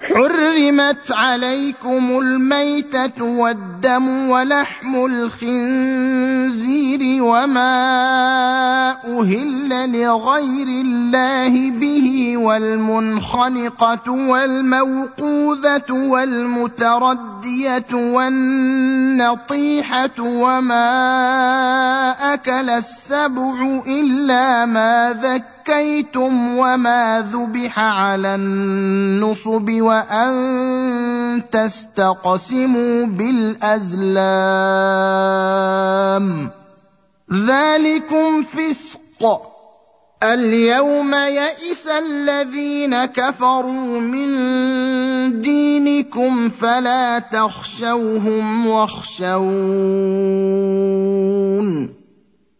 حرمت عليكم الميته والدم ولحم الخنزير وما أهل لغير الله به والمنخنقه والموقوذه والمترديه والنطيحه وما اكل السبع الا ما ذكر زكيتم وما ذبح على النصب وان تستقسموا بالازلام ذلكم فسق اليوم يئس الذين كفروا من دينكم فلا تخشوهم واخشون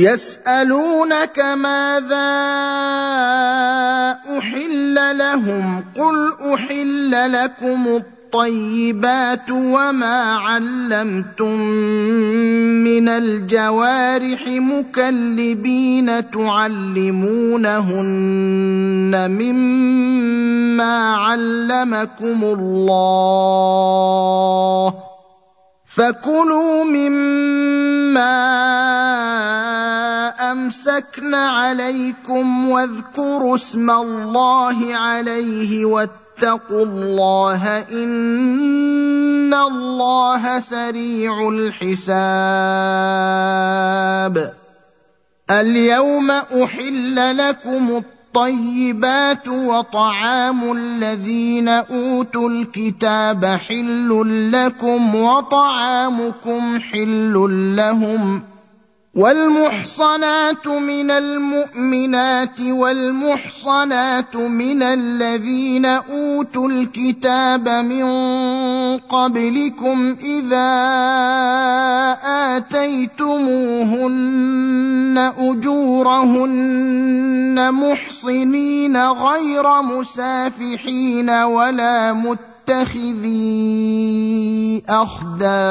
يسألونك ماذا أحل لهم قل أحل لكم الطيبات وما علمتم من الجوارح مكلبين تعلمونهن مما علمكم الله فكلوا مما امسكن عليكم واذكروا اسم الله عليه واتقوا الله ان الله سريع الحساب اليوم احل لكم الطيبات وطعام الذين أوتوا الكتاب حل لكم وطعامكم حل لهم والمحصنات من المؤمنات والمحصنات من الذين أوتوا الكتاب من قبلكم إذا آتيتموهن أجورهن محصنين غير مسافحين ولا متخذي أخدان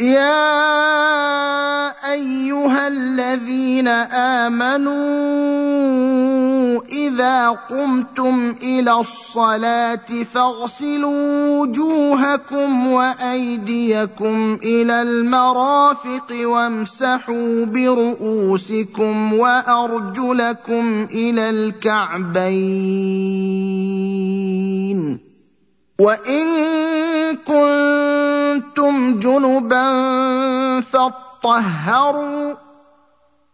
يا أيها الذين آمنوا إذا قمتم إلى الصلاة فاغسلوا وجوهكم وأيديكم إلى المرافق وامسحوا برؤوسكم وأرجلكم إلى الكعبين. وان كنتم جنبا فاطهروا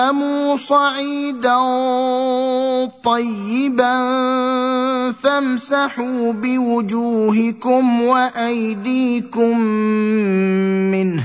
فتيمموا صعيدا طيبا فامسحوا بوجوهكم وأيديكم منه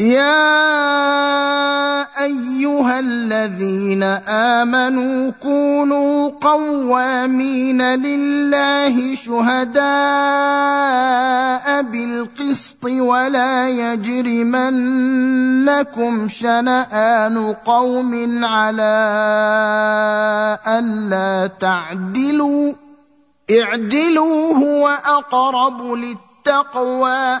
يا أيها الذين آمنوا كونوا قوامين لله شهداء بالقسط ولا يجرمنكم شنآن قوم على ألا تعدلوا اعدلوا هو أقرب للتقوى.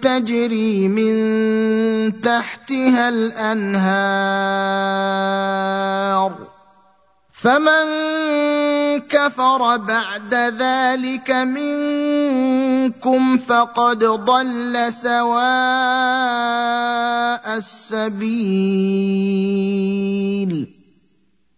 تجري من تحتها الأنهار. فمن كفر بعد ذلك منكم فقد ضل سواء السبيل.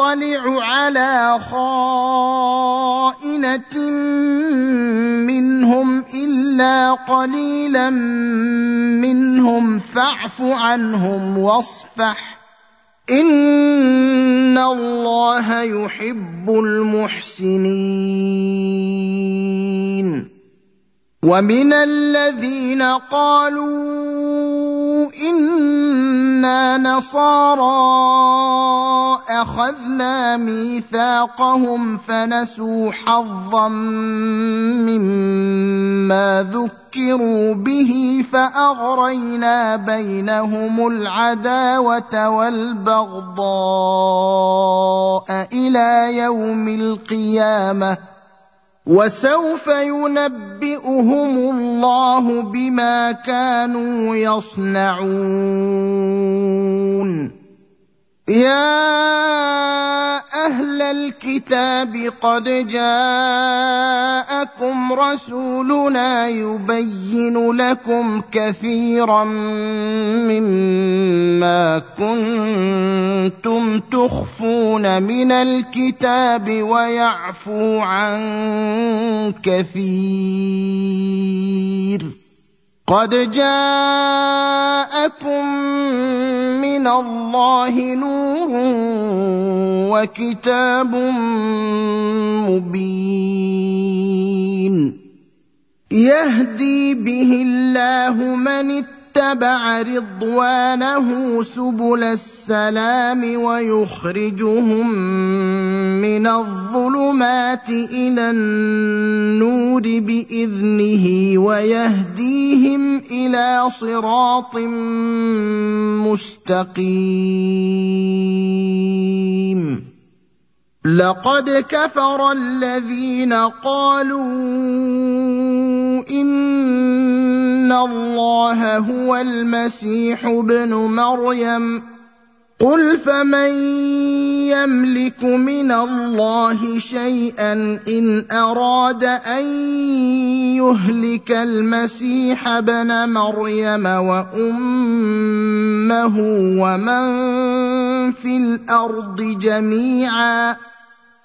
يطلع على خائنة منهم إلا قليلا منهم فاعف عنهم واصفح. إن الله يحب المحسنين. ومن الذين قالوا أنا نصارى اخذنا ميثاقهم فنسوا حظا مما ذكروا به فاغرينا بينهم العداوه والبغضاء إلى يوم القيامه وسوف ينبئهم الله بما كانوا يصنعون. يا أهل الكتاب قد جاءكم رسولنا يبين لكم كثيرا مما كنتم تخفون من الكتاب ويعفو عن كثير. قد جاءكم من الله نور وكتاب مبين يهدي به الله من اتقى اتبع رضوانه سبل السلام ويخرجهم من الظلمات إلى النور بإذنه ويهديهم إلى صراط مستقيم. لقد كفر الذين قالوا إن الله هو المسيح ابن مريم. قل فمن يملك من الله شيئا إن أراد أن يهلك المسيح ابن مريم وأمه ومن في الأرض جميعا.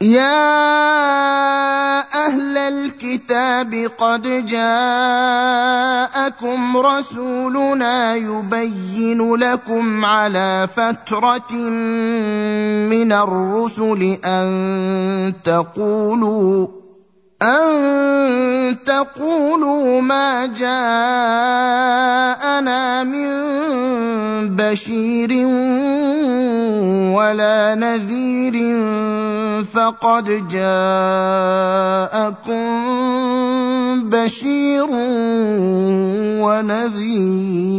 يا أهل الكتاب قد جاءكم رسولنا يبين لكم على فترة من الرسل أن تقولوا أن تقولوا ما جاءنا من بشير ولا نذير فقد جاءكم بشير ونذير.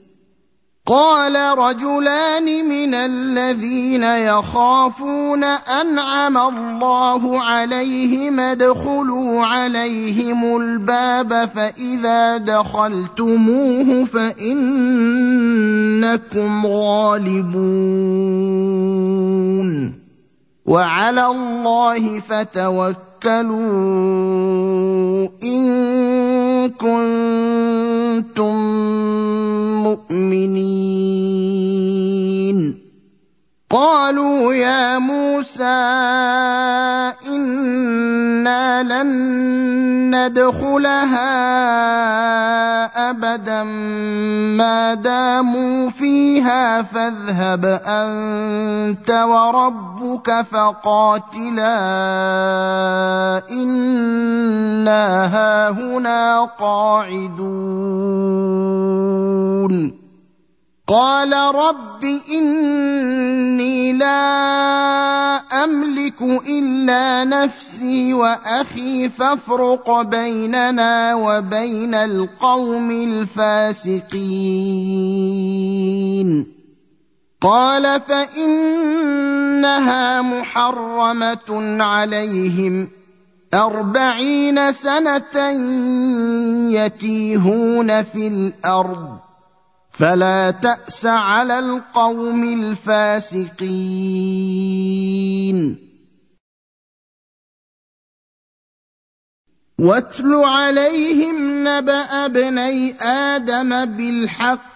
قال رجلان من الذين يخافون أنعم الله عليهم ادخلوا عليهم الباب فإذا دخلتموه فإنكم غالبون. وعلى الله فتوكلوا إن كنتم مؤمنين. قالوا يا موسى إنا لن ندخلها أبدا. ما داموا فيها فاذهب أنت وربك فقاتلا. إنا هاهنا قاعدون. قال رب لا أملك إلا نفسي وأخي فافرق بيننا وبين القوم الفاسقين. قال فإنها محرمة عليهم. أربعين سنة يتيهون في الأرض. فلا تأس على القوم الفاسقين. واتل عليهم نبأ ابني آدم بالحق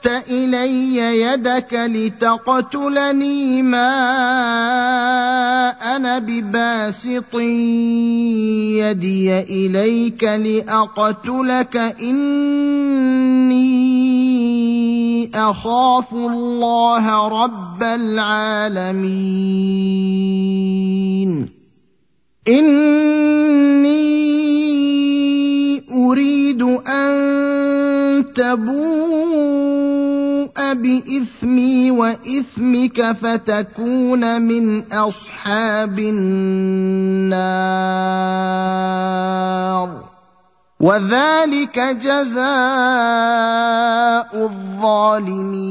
بسطت الي يدك لتقتلني ما أنا بباسط يدي اليك لاقتلك اني اخاف الله رب العالمين اني أريد أن تبوء بإثمي وإثمك فتكون من أصحاب النار. وذلك جزاء الظالمين.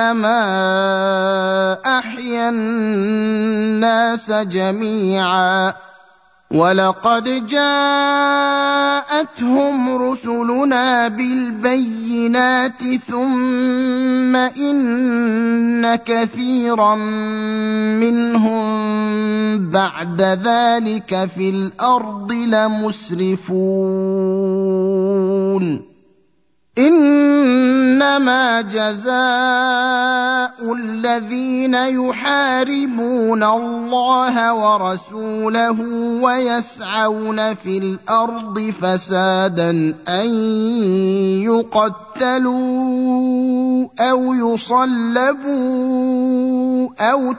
أحيا الناس جميعا ولقد جاءتهم رسلنا بالبينات ثم إن كثيرا منهم بعد ذلك في الأرض لمسرفون إنما جزاء الذين يحاربون الله ورسوله ويسعون في الأرض فسادا أن يقتلوا أو يصلبوا أو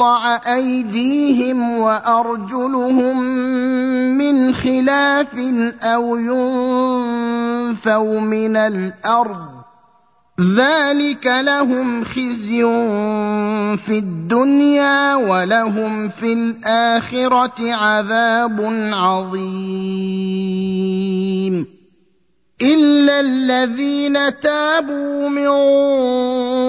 تقطع أيديهم وأرجلهم من خلاف أو ينفوا من الأرض. ذلك لهم خزي في الدنيا ولهم في الآخرة عذاب عظيم. إلا الذين تابوا من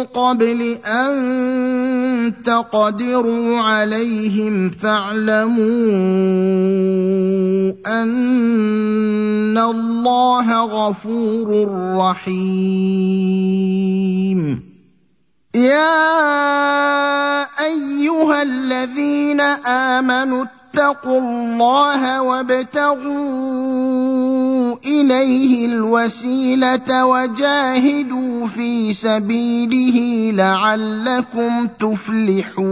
قبل أن تقدروا عليهم فاعلموا أن الله غفور رحيم. يا أيها الذين آمنوا اتقوا الله وابتغوا إليه الوسيلة وجاهدوا في سبيله لعلكم تفلحون.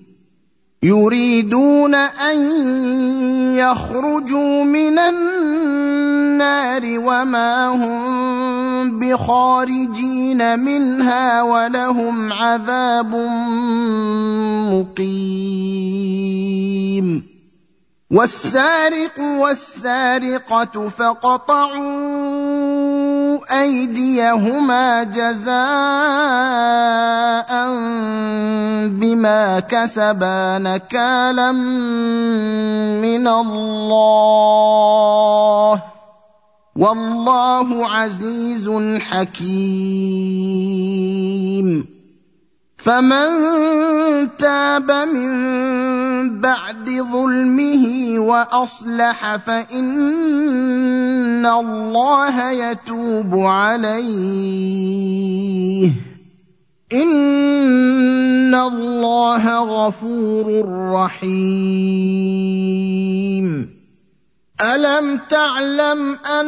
يريدون أن يخرجوا من النار وما هم بخارجين منها ولهم عذاب مقيم. والسارق والسارقة فقطعوا أيديهما جزاء بما كسبا نكالا من الله والله عزيز حكيم فمن تاب من بعد ظلمه وأصلح فإن الله يتوب عليه. إن الله غفور رحيم. ألم تعلم أن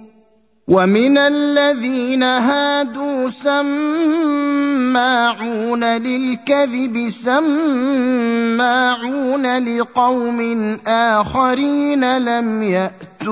ومن الذين هادوا سماعون للكذب سماعون لقوم اخرين لم ياتوك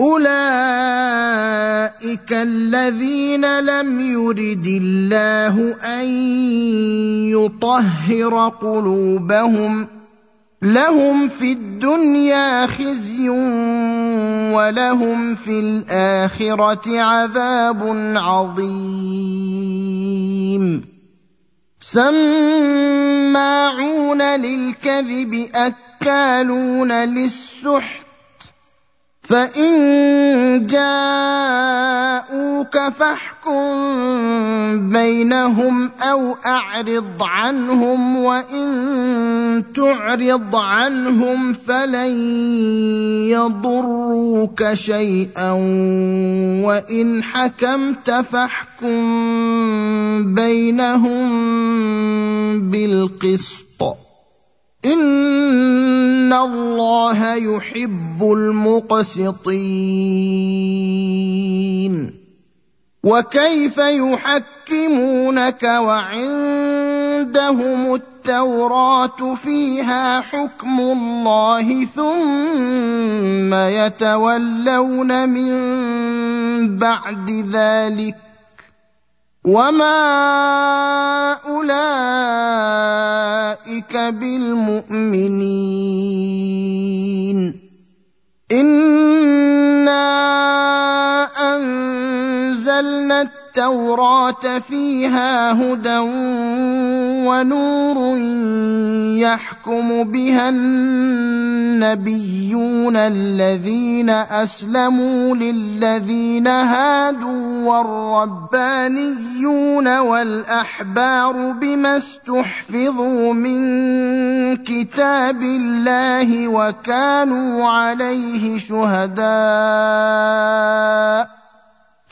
اولئك الذين لم يرد الله ان يطهر قلوبهم لهم في الدنيا خزي ولهم في الاخره عذاب عظيم. سماعون للكذب اكالون للسحت فان جاءوك فاحكم بينهم أو اعرض عنهم وان تعرض عنهم فلن يضروك شيئا وان حكمت فاحكم بينهم بالقسط ان الله يحب المقسطين وكيف يحكمونك وعندهم التوراه فيها حكم الله ثم يتولون من بعد ذلك وما اولئك بالمؤمنين أنا انزلنا التوراة فيها هدى ونور يحكم بها النبيون الذين أسلموا للذين هادوا والربانيون والأحبار بما استحفظوا من كتاب الله وكانوا عليه شهداء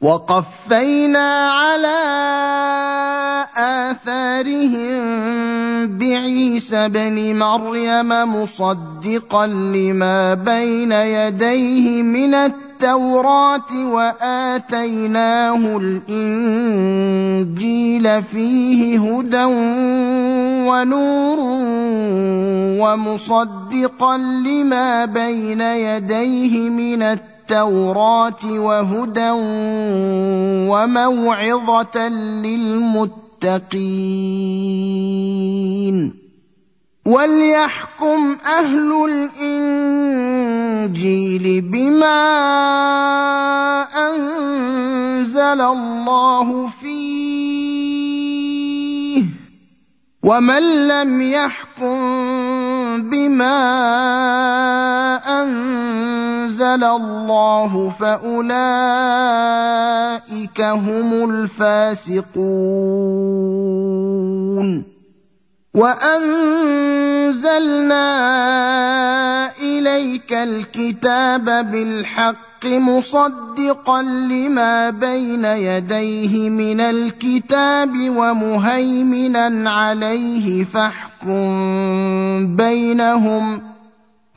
وقفينا على آثارهم بعيسى ابن مريم مصدقا لما بين يديه من التوراة وآتيناه الإنجيل فيه هدى ونور ومصدقا لما بين يديه من التوراة التوراة وهدى وموعظة للمتقين وليحكم أهل الإنجيل بما أنزل الله فيه ومن لم يحكم بما أنزل الله فأولئك هم الفاسقون. وأنزلنا إليك الكتاب بالحق مصدقا لما بين يديه من الكتاب ومهيمنا عليه فاحكم بينهم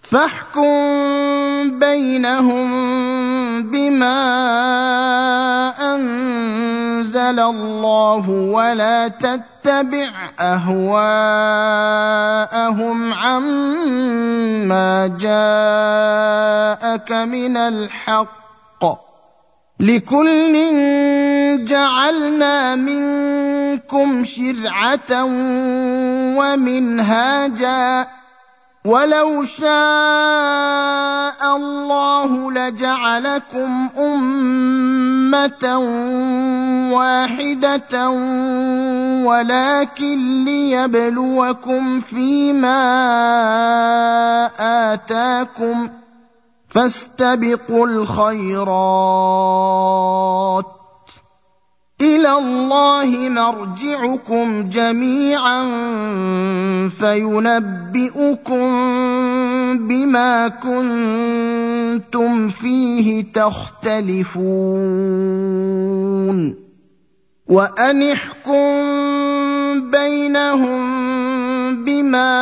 فاحكم بينهم بما أنزل الله ولا تتبع أهواءهم عما جاءك من الحق. لكل جعلنا منكم شرعة ومنهاجا. ولو شاء الله لجعلكم أمة واحدة ولكن ليبلوكم فيما آتاكم. فاستبقوا الخيرات. إلى الله مرجعكم جميعا فينبئكم بما كنتم فيه تختلفون. وأن احكم بينهم بما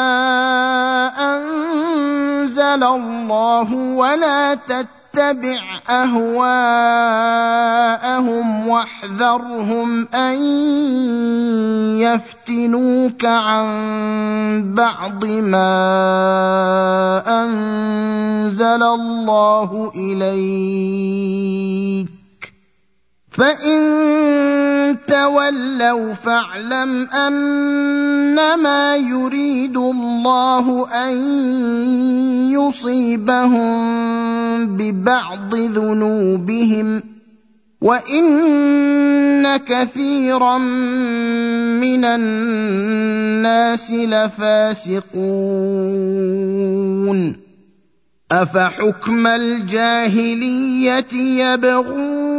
أنزل الله ولا اتبع أهواءهم واحذرهم أن يفتنوك عن بعض ما أنزل الله إليك. فان تولوا فاعلم انما يريد الله ان يصيبهم ببعض ذنوبهم وان كثيرا من الناس لفاسقون افحكم الجاهليه يبغون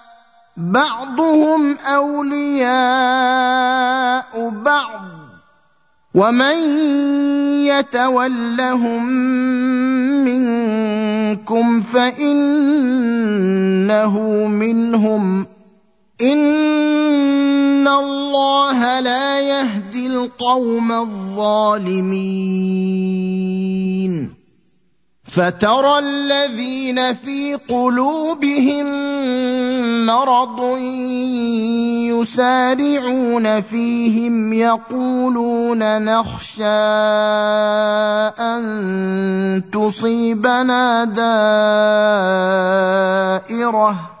بعضهم أولياء بعض. ومن يتولهم منكم فإنه منهم. إن الله لا يهدي القوم الظالمين. فترى الذين في قلوبهم مرض يسارعون فيهم يقولون نخشى أن تصيبنا دائرة.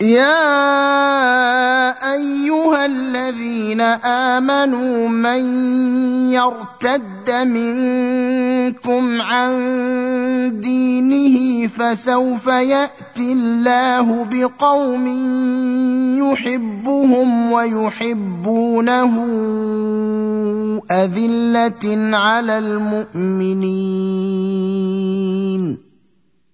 يا أيها الذين آمنوا من يرتد منكم عن دينه فسوف يأتي الله بقوم يحبهم ويحبونه أذلة على المؤمنين.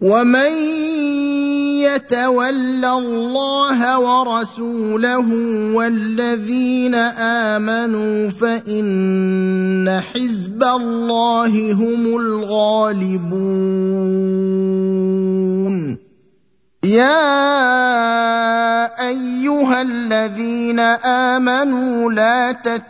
ومن يتول الله ورسوله والذين امنوا فان حزب الله هم الغالبون يا ايها الذين امنوا لا تتبعوا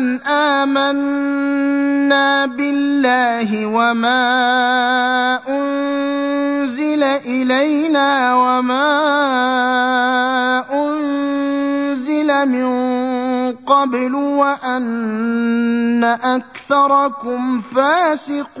أن آمنا بالله وما أنزل إلينا وما أنزل من قبل وأن أكثركم فاسقون.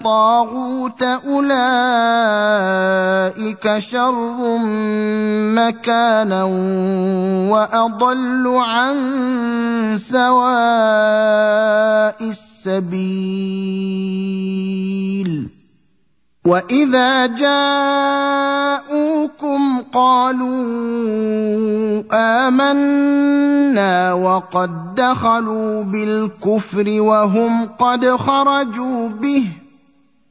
الطاغوت أولئك شر مكانا وأضل عن سواء السبيل. وإذا جاءوكم قالوا آمنا وقد دخلوا بالكفر وهم قد خرجوا به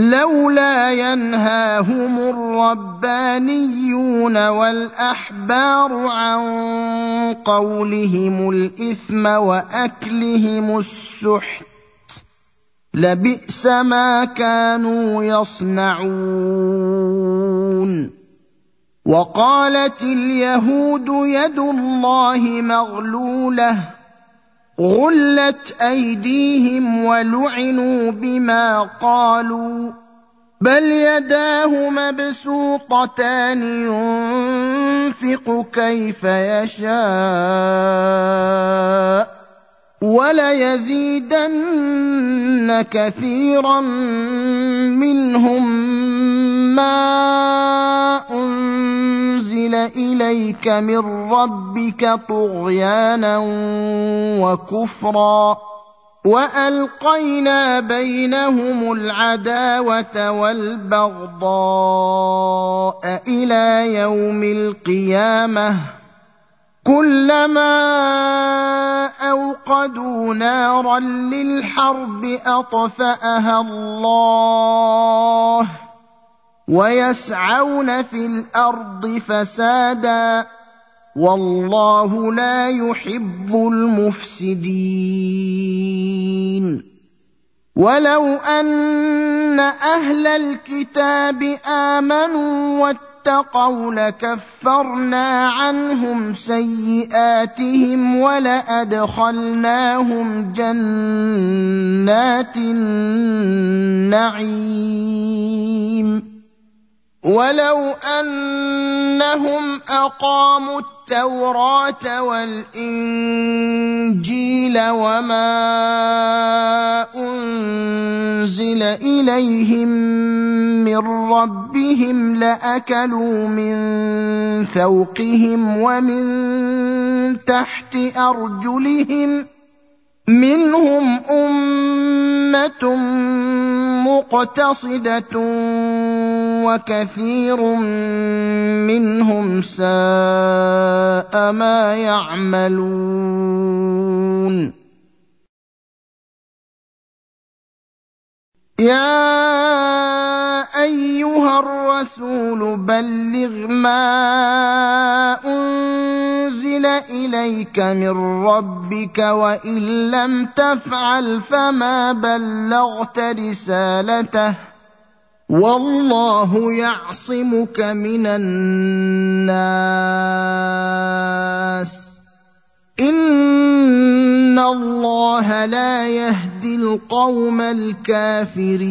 لولا ينهاهم الربانيون والأحبار عن قولهم الإثم وأكلهم السحت لبئس ما كانوا يصنعون. وقالت اليهود يد الله مغلولة غلت أيديهم ولعنوا بما قالوا بل يداه مبسوطتان ينفق كيف يشاء وليزيدن كثيرا منهم ما أنزل إليك من ربك طغيانا وكفرا وألقينا بينهم العداوة والبغضاء إلى يوم القيامة كلما أوقدوا نارا للحرب أطفأها الله ويسعون في الأرض فسادا والله لا يحب المفسدين. ولو أن أهل الكتاب آمنوا اتقوا لكفرنا عنهم سيئاتهم ولأدخلناهم جنات النعيم. ولو انهم اقاموا التوراه والانجيل وما انزل اليهم من ربهم لاكلوا من فوقهم ومن تحت ارجلهم منهم أمة مقتصدة وكثير منهم ساء ما يعملون. يا أيها الرسول بلغ ما أنزل إليك من ربك وإن لم تفعل فما بلغت رسالته والله يعصمك من الناس إن الله لا يهدي القوم الكافرين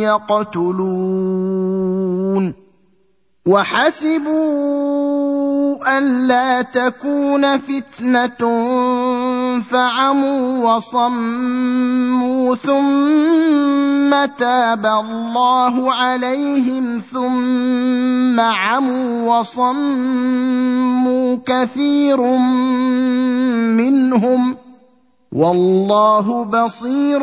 يقتلون. وحسبوا الا تكون فتنة فعموا وصموا ثم تاب الله عليهم ثم عموا وصموا كثير منهم. والله بصير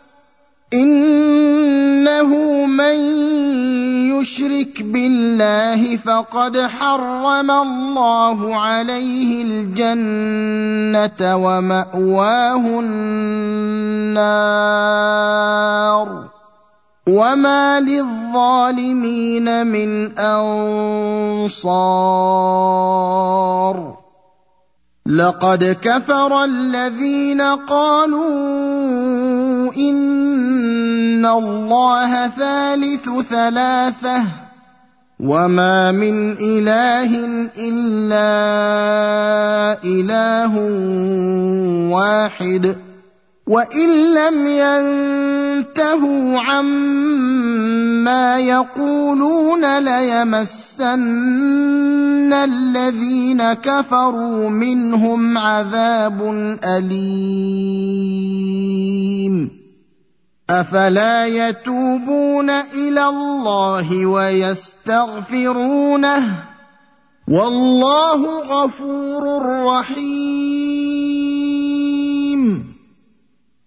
إنه من يشرك بالله فقد حرم الله عليه الجنة ومأواه النار. وما للظالمين من أنصار. لقد كفر الذين قالوا ان الله ثالث ثلاثة وما من اله الا اله واحد وان لم ينتهوا عما يقولون ليمسن الذين كفروا منهم عذاب اليم أفلا يتوبون إلى الله ويستغفرونه؟ والله غفور رحيم.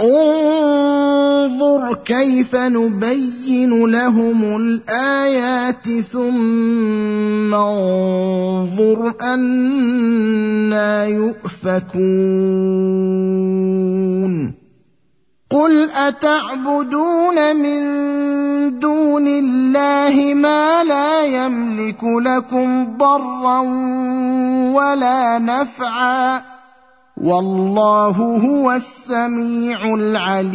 انظر كيف نبين لهم الآيات ثم انظر أنا يؤفكون. قل أتعبدون من دون الله ما لا يملك لكم ضرا ولا نفعا والله هو السميع العليم.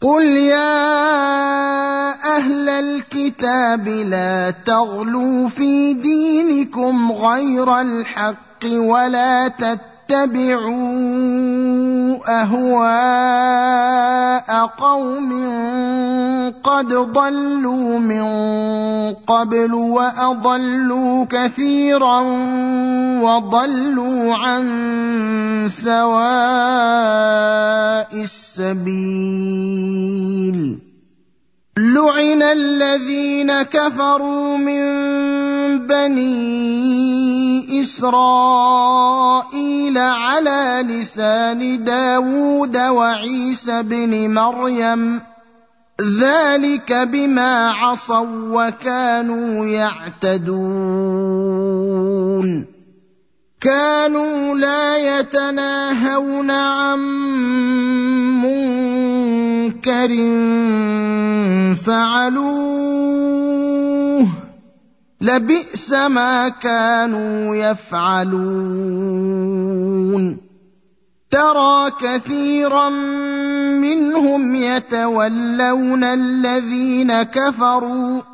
قل يا أهل الكتاب لا تغلوا في دينكم غير الحق ولا تتبعوا أهواء قوم قد ضلوا من قبل وأضلوا كثيرا وضلوا عن سواء السبيل. لعن الذين كفروا من بني اسرائيل على لسان داود وعيسى بن مريم ذلك بما عصوا وكانوا يعتدون كانوا لا يتناهون عن فعلوه لبئس ما كانوا يفعلون. ترى كثيرا منهم يتولون الذين كفروا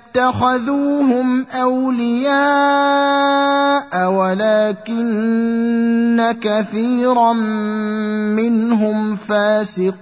اتخذوهم أولياء ولكن كثيرا منهم فاسقون.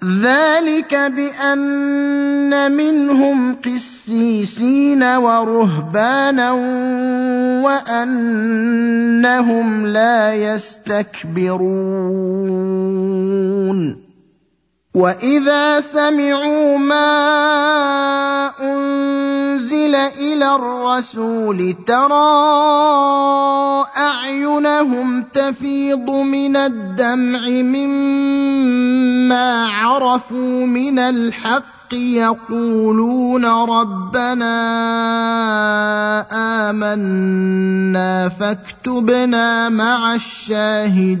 ذلك بأن منهم قسيسين ورهبانا وأنهم لا يستكبرون. وإذا سمعوا ما أنزل إلى الرسول ترى أعينهم تفيض من الدمع مما عرفوا من الحق يقولون ربنا آمنا فاكتبنا مع الشاهدين.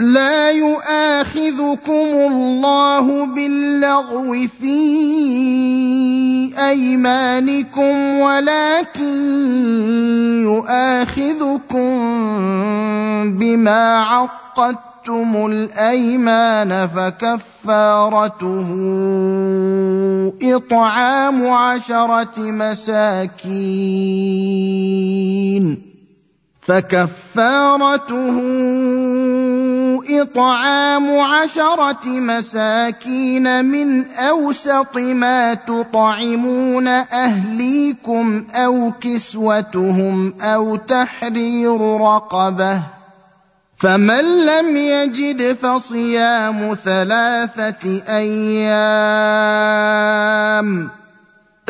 لا يؤاخذكم الله باللغو في أيمانكم ولكن يؤاخذكم بما عقدتم الأيمان فكفارته إطعام عشرة مساكين. فكفارته إطعام عشرة مساكين من أوسط ما تطعمون أهليكم أو كسوتهم أو تحرير رقبة فمن لم يجد فصيام ثلاثة أيام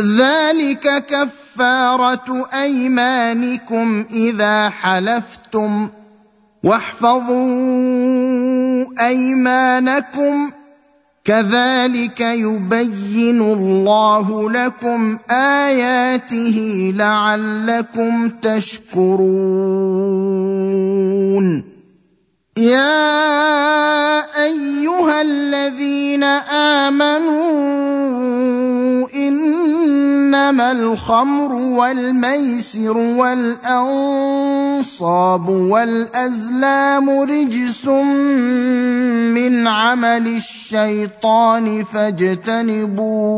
ذلك كفاره ايمانكم اذا حلفتم واحفظوا ايمانكم كذلك يبين الله لكم اياته لعلكم تشكرون يا ايها الذين امنوا إنما الخمر والميسر والأنصاب والأزلام رجس من عمل الشيطان فاجتنبوه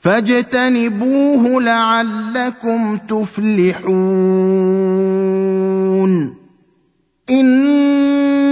فاجتنبوه لعلكم تفلحون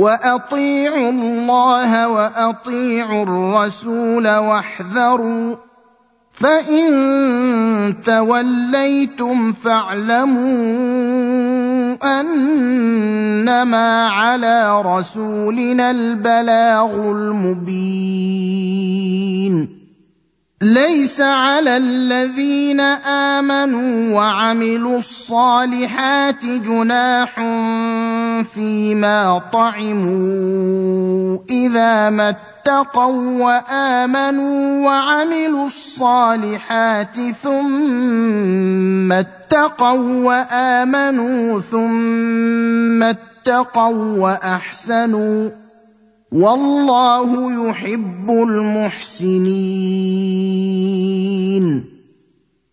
وأطيعوا الله وأطيعوا الرسول واحذروا فإن توليتم فاعلموا أنما على رسولنا البلاغ المبين. ليس على الذين آمنوا وعملوا الصالحات جناح فيما طعموا إذا ما اتقوا وآمنوا وعملوا الصالحات ثم اتقوا وآمنوا ثم اتقوا وأحسنوا والله يحب المحسنين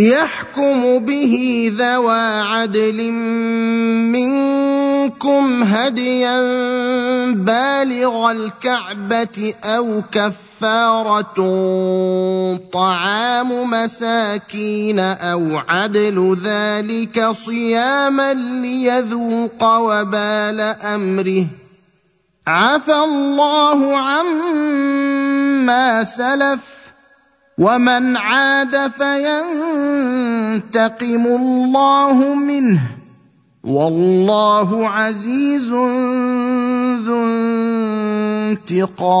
يحكم به ذوى عدل منكم هديا بالغ الكعبة أو كفارة طعام مساكين أو عدل ذلك صياما ليذوق وبال أمره. عفى الله عما سلف. ومن عاد فينتقم الله منه والله عزيز ذو انتقام.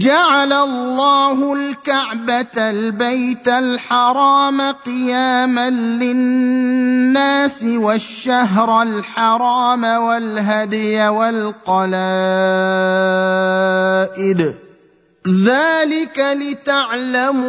جعل الله الكعبة البيت الحرام قياما للناس والشهر الحرام والهدي والقلائد. ذلك لتعلموا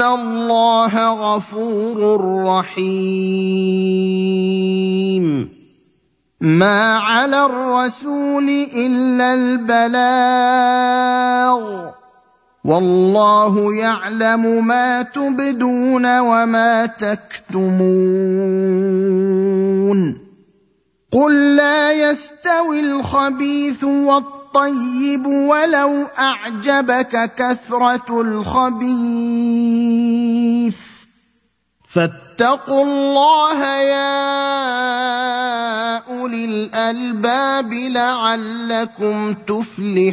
الله غفور رحيم. ما على الرسول الا البلاغ. والله يعلم ما تبدون وما تكتمون. قل لا يستوي الخبيث والطيب ولو أعجبك كثرة الخبيث. فاتقوا الله يا أولي الألباب لعلكم تفلحون.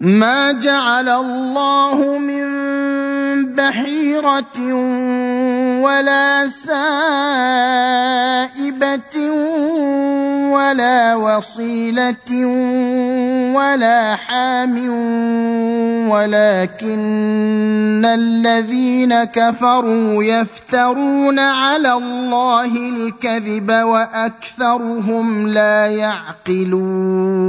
ما جعل الله من بحيره ولا سائبه ولا وصيله ولا حام ولكن الذين كفروا يفترون على الله الكذب واكثرهم لا يعقلون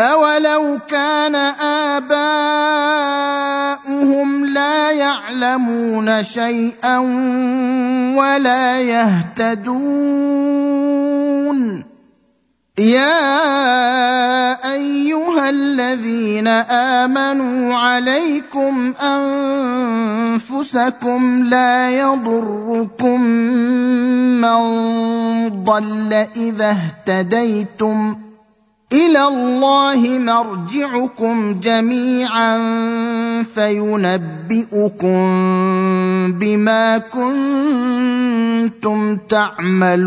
اولو كان اباؤهم لا يعلمون شيئا ولا يهتدون يا ايها الذين امنوا عليكم انفسكم لا يضركم من ضل اذا اهتديتم إلى الله مرجعكم جميعا فينبئكم بما كنتم تعملون.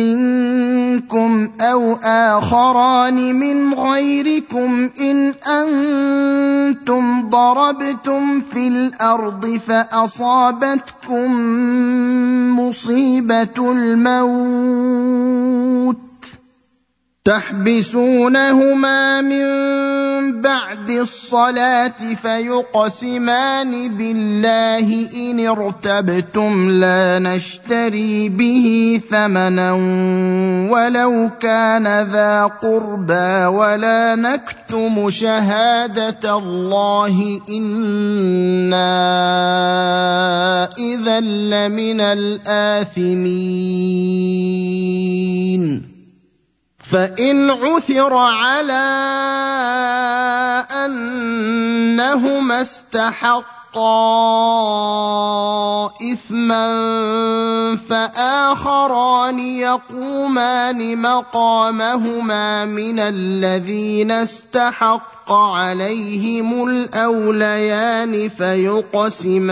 منكم أو آخران من غيركم إن أنتم ضربتم في الأرض فأصابتكم مصيبة الموت تحبسونهما من بعد الصلاة فيقسمان بالله إن ارتبتم لا نشتري به ثمنا ولو كان ذا قربى ولا نكتم شهادة الله إنا إذا لمن الآثمين فإن عثر على أنهما استحقا إثما فآخران يقومان مقامهما من الذين استحق عليهم الأوليان فيقسمان.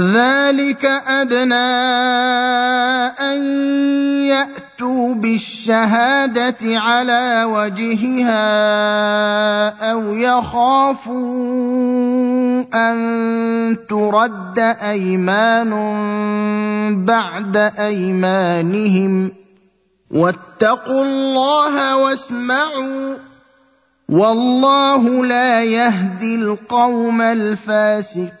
ذلك ادنى ان ياتوا بالشهاده على وجهها أو يخافوا ان ترد ايمان بعد ايمانهم واتقوا الله واسمعوا والله لا يهدي القوم الفاسقين.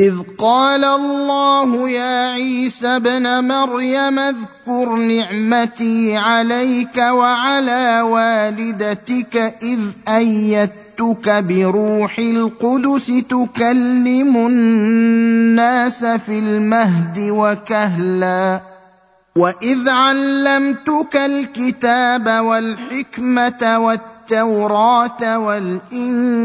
إذ قال الله يا عيسى ابن مريم اذكر نعمتي عليك وعلى والدتك إذ أيدتك بروح القدس تكلم الناس في المهد وكهلا وإذ علمتك الكتاب والحكمة والتوراة والإنجيل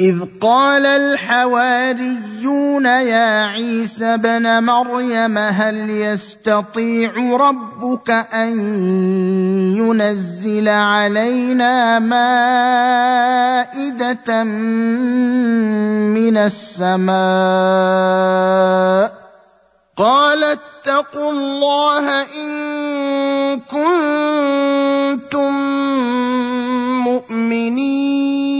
إذ قال الحواريون يا عيسى بن مريم هل يستطيع ربك أن ينزل علينا مائدة من السماء؟ قال اتقوا الله إن كنتم مؤمنين.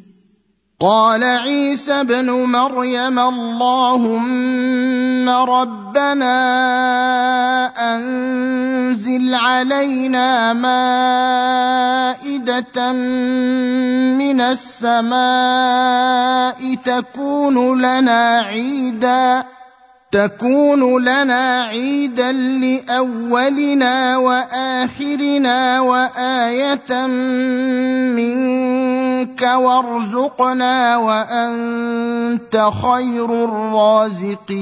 قال عيسى ابن مريم اللهم ربنا أنزل علينا مائدة من السماء تكون لنا عيدا تكون لنا عيدا لأولنا وآخرنا وآية منك وارزقنا وأنت خير الرازقين.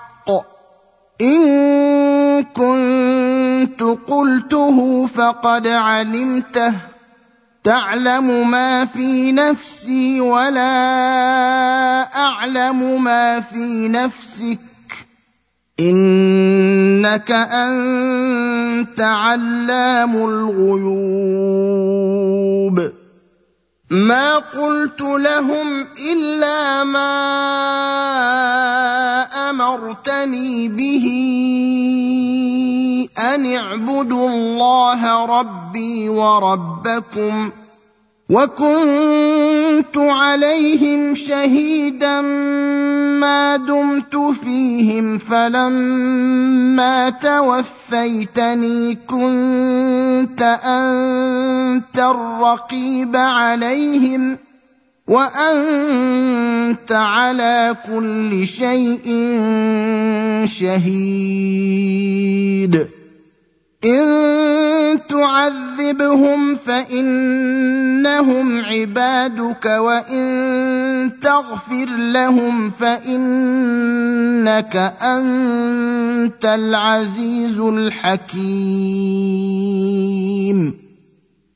إن كنت قلته فقد علمته. تعلم ما في نفسي ولا أعلم ما في نفسك. إنك أنت علام الغيوب. ما قلت لهم إلا ما أمرتني به أن اعبدوا الله ربي وربكم وكنت عليهم شهيدا ما دمت فيهم فلما توفيتني كنت انت الرقيب عليهم وانت على كل شيء شهيد إن تعذبهم فإنهم عبادك وإن تغفر لهم فإنك أنت العزيز الحكيم.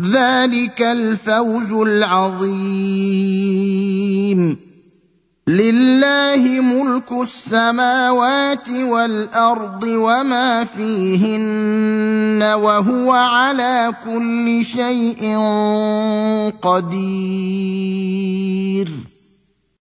ذلك الفوز العظيم. لله ملك السماوات والأرض وما فيهن وهو على كل شيء قدير.